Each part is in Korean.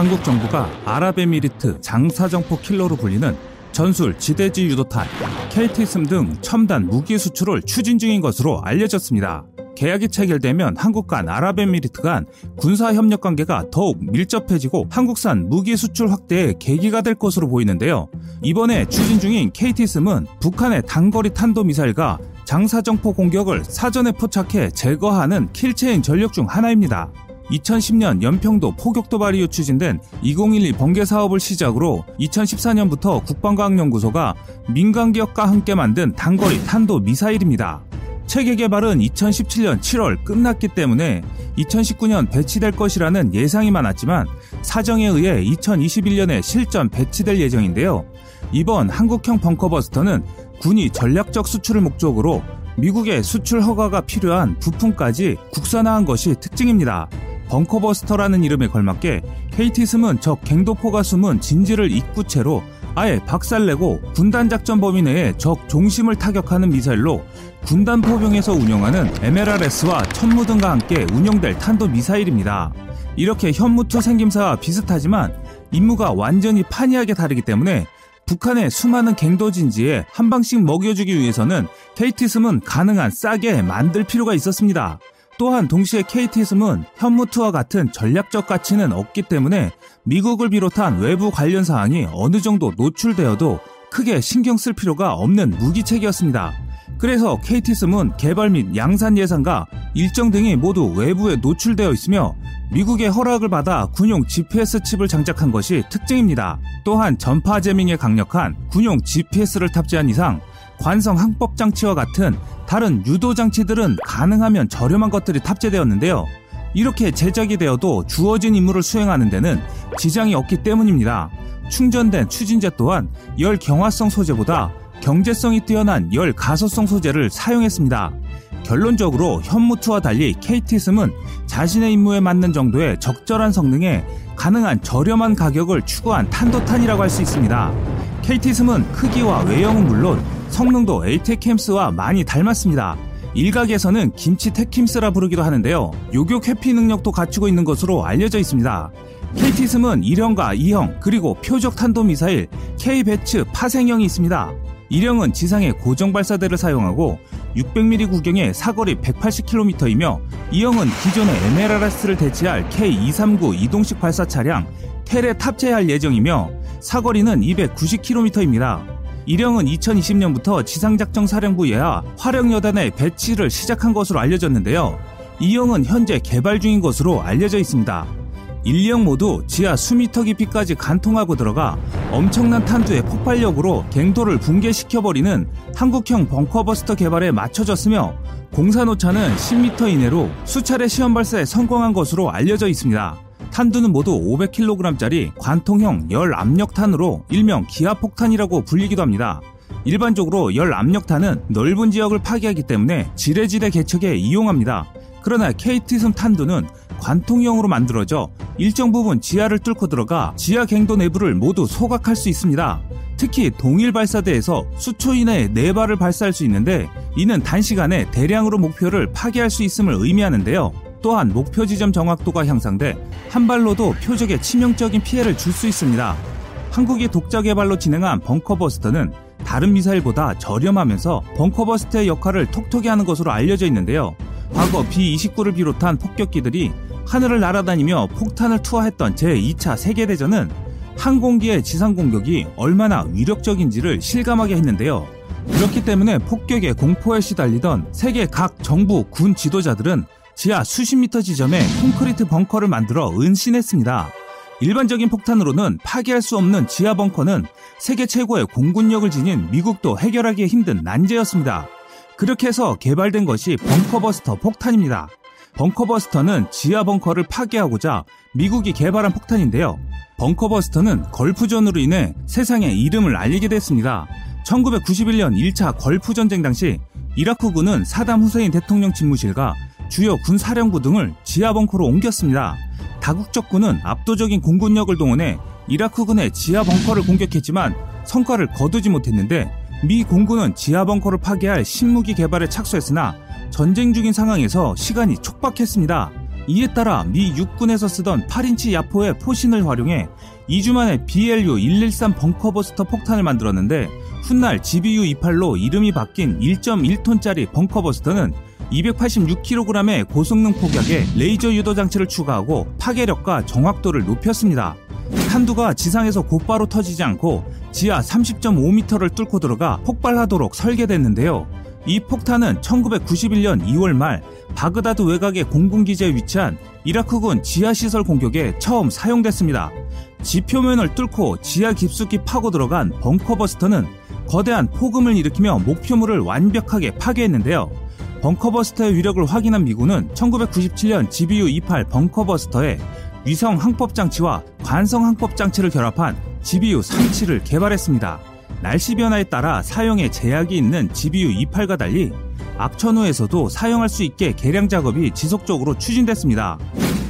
한국 정부가 아랍에미리트 장사정포 킬러로 불리는 전술 지대지 유도탄, KTSSM 등 첨단 무기 수출을 추진 중인 것으로 알려졌습니다. 계약이 체결되면 한국 간 아랍에미리트 간 군사 협력 관계가 더욱 밀접해지고 한국산 무기 수출 확대의 계기가 될 것으로 보이는데요. 이번에 추진 중인 KTSSM은 북한의 단거리 탄도 미사일과 장사정포 공격을 사전에 포착해 제거하는 킬체인 전력 중 하나입니다. 2010년 연평도 포격 도발 이후 추진된 2012 번개 사업을 시작으로 2014년부터 국방과학연구소가 민간 기업과 함께 만든 단거리 탄도 미사일입니다. 체계 개발은 2017년 7월 끝났기 때문에 2019년 배치될 것이라는 예상이 많았지만 사정에 의해 2021년에 실전 배치될 예정인데요. 이번 한국형 벙커버스터는 군이 전략적 수출을 목적으로 미국의 수출 허가가 필요한 부품까지 국산화한 것이 특징입니다. 벙커버스터라는 이름에 걸맞게 KTSM은 적 갱도포가 숨은 진지를 입구채로 아예 박살내고 군단 작전 범위 내에 적 중심을 타격하는 미사일로 군단 포병에서 운영하는 MLRS와 천무 등과 함께 운영될 탄도 미사일입니다. 이렇게 현무투 생김새와 비슷하지만 임무가 완전히 판이하게 다르기 때문에 북한의 수많은 갱도 진지에 한 방씩 먹여주기 위해서는 KTSM은 가능한 싸게 만들 필요가 있었습니다. 또한 동시에 KTSM은 현무투와 같은 전략적 가치는 없기 때문에 미국을 비롯한 외부 관련 사항이 어느 정도 노출되어도 크게 신경 쓸 필요가 없는 무기체계였습니다. 그래서 KTSM은 개발 및 양산 예산과 일정 등이 모두 외부에 노출되어 있으며 미국의 허락을 받아 군용 GPS 칩을 장착한 것이 특징입니다. 또한 전파 재밍에 강력한 군용 GPS를 탑재한 이상 관성 항법 장치와 같은 다른 유도 장치들은 가능하면 저렴한 것들이 탑재되었는데요. 이렇게 제작이 되어도 주어진 임무를 수행하는 데는 지장이 없기 때문입니다. 충전된 추진제 또한 열 경화성 소재보다 경제성이 뛰어난 열 가소성 소재를 사용했습니다. 결론적으로 현무투와 달리 KTSM은 자신의 임무에 맞는 정도의 적절한 성능에 가능한 저렴한 가격을 추구한 탄도탄이라고 할 수 있습니다. KTSM은 크기와 외형은 물론 성능도 에이테캠스와 많이 닮았습니다. 일각에서는 김치 테킴스라 부르기도 하는데요. 요격 회피 능력도 갖추고 있는 것으로 알려져 있습니다. KTSM은 1형과 2형 그리고 표적 탄도 미사일 K-배츠 파생형이 있습니다. 1형은 지상의 고정 발사대를 사용하고 600mm 구경의 사거리 180km이며 2형은 기존의 MLRS를 대체할 K239 이동식 발사 차량 텔에 탑재할 예정이며 사거리는 290km입니다. 1형은 2020년부터 지상작전 사령부에와 화력여단의 배치를 시작한 것으로 알려졌는데요. 2형은 현재 개발 중인 것으로 알려져 있습니다. 1, 2형 모두 지하 수미터 깊이까지 간통하고 들어가 엄청난 탄두의 폭발력으로 갱도를 붕괴시켜버리는 한국형 벙커버스터 개발에 맞춰졌으며 공산 오차는 10m 이내로 수차례 시험 발사에 성공한 것으로 알려져 있습니다. 탄두는 모두 500kg짜리 관통형 열 압력탄으로 일명 기압폭탄이라고 불리기도 합니다. 일반적으로 열 압력탄은 넓은 지역을 파괴하기 때문에 지뢰지대 개척에 이용합니다. 그러나 KT선 탄두는 관통형으로 만들어져 일정 부분 지하를 뚫고 들어가 지하 갱도 내부를 모두 소각할 수 있습니다. 특히 동일 발사대에서 수초 이내에 4발을 발사할 수 있는데 이는 단시간에 대량으로 목표를 파괴할 수 있음을 의미하는데요. 또한 목표 지점 정확도가 향상돼 한 발로도 표적에 치명적인 피해를 줄 수 있습니다. 한국이 독자 개발로 진행한 벙커버스터는 다른 미사일보다 저렴하면서 벙커버스터의 역할을 톡톡히 하는 것으로 알려져 있는데요. 과거 B-29를 비롯한 폭격기들이 하늘을 날아다니며 폭탄을 투하했던 제2차 세계대전은 항공기의 지상 공격이 얼마나 위력적인지를 실감하게 했는데요. 그렇기 때문에 폭격의 공포에 시달리던 세계 각 정부 군 지도자들은 지하 수십 미터 지점에 콘크리트 벙커를 만들어 은신했습니다. 일반적인 폭탄으로는 파괴할 수 없는 지하 벙커는 세계 최고의 공군력을 지닌 미국도 해결하기 힘든 난제였습니다. 그렇게 해서 개발된 것이 벙커버스터 폭탄입니다. 벙커버스터는 지하 벙커를 파괴하고자 미국이 개발한 폭탄인데요. 벙커버스터는 걸프전으로 인해 세상에 이름을 알리게 됐습니다. 1991년 1차 걸프전쟁 당시 이라크군은 사담 후세인 대통령 집무실과 주요 군사령부 등을 지하 벙커로 옮겼습니다. 다국적 군은 압도적인 공군력을 동원해 이라크군의 지하 벙커를 공격했지만 성과를 거두지 못했는데 미 공군은 지하 벙커를 파괴할 신무기 개발에 착수했으나 전쟁 중인 상황에서 시간이 촉박했습니다. 이에 따라 미 육군에서 쓰던 8인치 야포의 포신을 활용해 2주 만에 BLU-113 벙커버스터 폭탄을 만들었는데 훗날 GBU-28로 이름이 바뀐 1.1톤짜리 벙커버스터는 286kg의 고성능 폭약에 레이저 유도 장치를 추가하고 파괴력과 정확도를 높였습니다. 탄두가 지상에서 곧바로 터지지 않고 지하 30.5m를 뚫고 들어가 폭발하도록 설계됐는데요. 이 폭탄은 1991년 2월 말 바그다드 외곽의 공군기지에 위치한 이라크군 지하시설 공격에 처음 사용됐습니다. 지표면을 뚫고 지하 깊숙이 파고 들어간 벙커버스터는 거대한 폭음을 일으키며 목표물을 완벽하게 파괴했는데요. 벙커버스터의 위력을 확인한 미군은 1997년 GBU-28 벙커버스터에 위성 항법 장치와 관성 항법 장치를 결합한 GBU-37을 개발했습니다. 날씨 변화에 따라 사용에 제약이 있는 GBU-28과 달리 악천후에서도 사용할 수 있게 개량 작업이 지속적으로 추진됐습니다.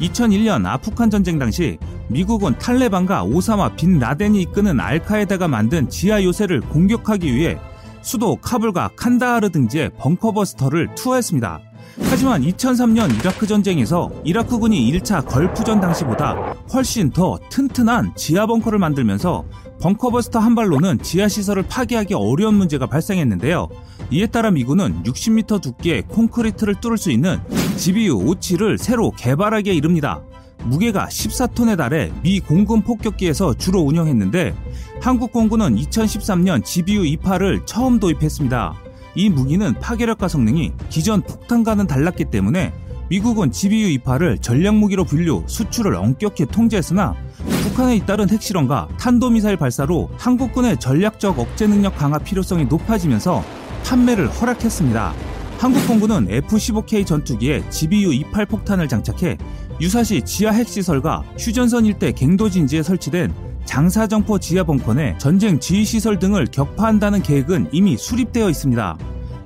2001년 아프간 전쟁 당시 미국은 탈레반과 오사마 빈 라덴이 이끄는 알카에다가 만든 지하 요새를 공격하기 위해 수도 카불과 칸다하르 등지에 벙커버스터를 투하했습니다. 하지만 2003년 이라크 전쟁에서 이라크군이 1차 걸프전 당시보다 훨씬 더 튼튼한 지하 벙커를 만들면서 벙커버스터 한 발로는 지하 시설을 파괴하기 어려운 문제가 발생했는데요. 이에 따라 미군은 60m 두께의 콘크리트를 뚫을 수 있는 GBU-57을 새로 개발하기에 이릅니다. 무게가 14톤에 달해 미 공군 폭격기에서 주로 운영했는데 한국 공군은 2013년 GBU-28을 처음 도입했습니다. 이 무기는 파괴력과 성능이 기존 폭탄과는 달랐기 때문에 미국은 GBU-28을 전략 무기로 분류, 수출을 엄격히 통제했으나 북한에 잇따른 핵실험과 탄도미사일 발사로 한국군의 전략적 억제 능력 강화 필요성이 높아지면서 판매를 허락했습니다. 한국공군은 F-15K 전투기에 GBU-28 폭탄을 장착해 유사시 지하 핵시설과 휴전선 일대 갱도 진지에 설치된 장사정포 지하 벙커 내 전쟁 지휘시설 등을 격파한다는 계획은 이미 수립되어 있습니다.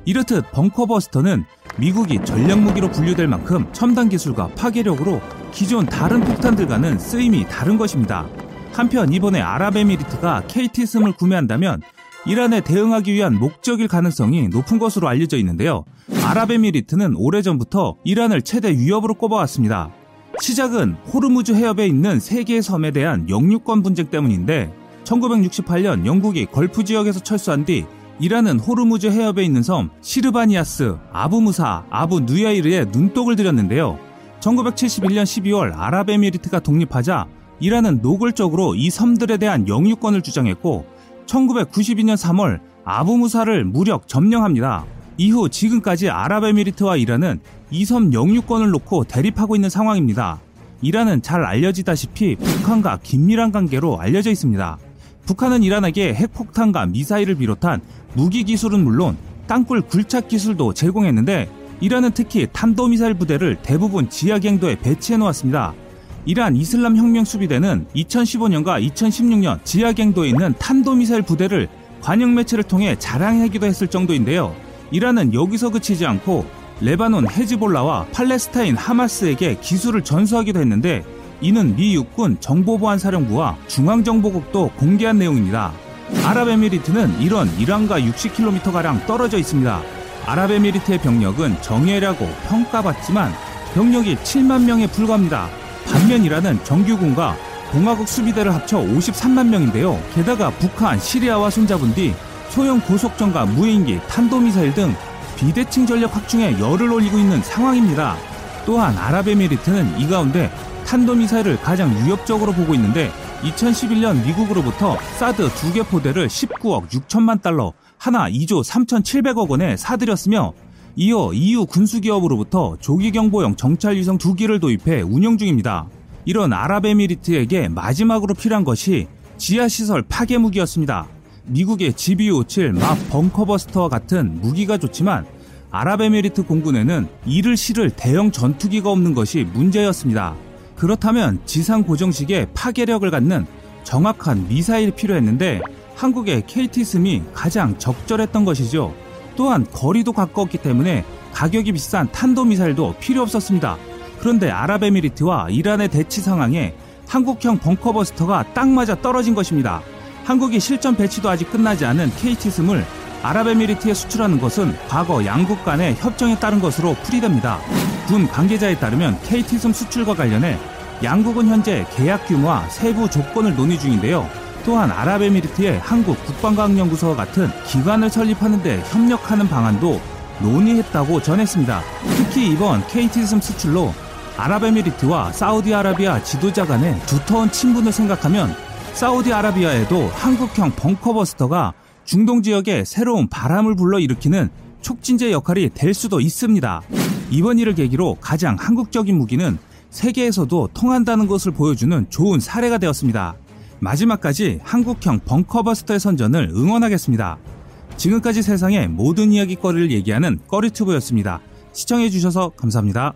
이렇듯 벙커버스터는 미국이 전략무기로 분류될 만큼 첨단 기술과 파괴력으로 기존 다른 폭탄들과는 쓰임이 다른 것입니다. 한편 이번에 아랍에미리트가 KTSSM을 구매한다면 이란에 대응하기 위한 목적일 가능성이 높은 것으로 알려져 있는데요. 아랍에미리트는 오래전부터 이란을 최대 위협으로 꼽아왔습니다. 시작은 호르무즈 해협에 있는 세 개의 섬에 대한 영유권 분쟁 때문인데 1968년 영국이 걸프 지역에서 철수한 뒤 이란은 호르무즈 해협에 있는 섬 시르바니아스, 아부무사, 아부 누야이르에 눈독을 들였는데요. 1971년 12월 아랍에미리트가 독립하자 이란은 노골적으로 이 섬들에 대한 영유권을 주장했고 1992년 3월 아부무사를 무력 점령합니다. 이후 지금까지 아랍에미리트와 이란은 이섬 영유권을 놓고 대립하고 있는 상황입니다. 이란은 잘 알려지다시피 북한과 긴밀한 관계로 알려져 있습니다. 북한은 이란에게 핵폭탄과 미사일을 비롯한 무기 기술은 물론 땅굴 굴착 기술도 제공했는데 이란은 특히 탄도미사일 부대를 대부분 지하갱도에 배치해 놓았습니다. 이란 이슬람 혁명 수비대는 2015년과 2016년 지하갱도에 있는 탄도미사일 부대를 관영 매체를 통해 자랑하기도 했을 정도인데요. 이란은 여기서 그치지 않고 레바논 헤즈볼라와 팔레스타인 하마스에게 기술을 전수하기도 했는데 이는 미 육군 정보보안사령부와 중앙정보국도 공개한 내용입니다. 아랍에미리트는 이런 이란과 60km가량 떨어져 있습니다. 아랍에미리트의 병력은 정예라고 평가받지만 병력이 7만 명에 불과합니다. 반면 이란은 정규군과 공화국 수비대를 합쳐 53만 명인데요. 게다가 북한, 시리아와 손잡은 뒤 소형 고속정과 무인기, 탄도미사일 등 비대칭 전력 확충에 열을 올리고 있는 상황입니다. 또한 아랍에미리트는 이 가운데 탄도미사일을 가장 위협적으로 보고 있는데 2011년 미국으로부터 사드 두 개 포대를 19억 6천만 달러, 하나 2조 3,700억 원에 사들였으며 이어 EU 군수기업으로부터 조기경보용 정찰위성 두 기를 도입해 운영 중입니다. 이런 아랍에미리트에게 마지막으로 필요한 것이 지하시설 파괴 무기였습니다. 미국의 GBU-57 막 벙커버스터와 같은 무기가 좋지만 아랍에미리트 공군에는 이를 실을 대형 전투기가 없는 것이 문제였습니다. 그렇다면 지상 고정식의 파괴력을 갖는 정확한 미사일이 필요했는데 한국의 KT-스미 가장 적절했던 것이죠. 또한 거리도 가까웠기 때문에 가격이 비싼 탄도미사일도 필요 없었습니다. 그런데 아랍에미리트와 이란의 대치 상황에 한국형 벙커버스터가 딱 맞아 떨어진 것입니다. 한국이 실전 배치도 아직 끝나지 않은 KT-스물 아랍에미리트에 수출하는 것은 과거 양국 간의 협정에 따른 것으로 풀이됩니다. 군 관계자에 따르면 KT섬 수출과 관련해 양국은 현재 계약 규모와 세부 조건을 논의 중인데요. 또한 아랍에미리트의 한국 국방과학연구소와 같은 기관을 설립하는 데 협력하는 방안도 논의했다고 전했습니다. 특히 이번 KT섬 수출로 아랍에미리트와 사우디아라비아 지도자 간의 두터운 친분을 생각하면 사우디아라비아에도 한국형 벙커버스터가 중동 지역에 새로운 바람을 불러 일으키는 촉진제 역할이 될 수도 있습니다. 이번 일을 계기로 가장 한국적인 무기는 세계에서도 통한다는 것을 보여주는 좋은 사례가 되었습니다. 마지막까지 한국형 벙커버스터의 선전을 응원하겠습니다. 지금까지 세상의 모든 이야기거리를 얘기하는 꺼리튜브였습니다. 시청해주셔서 감사합니다.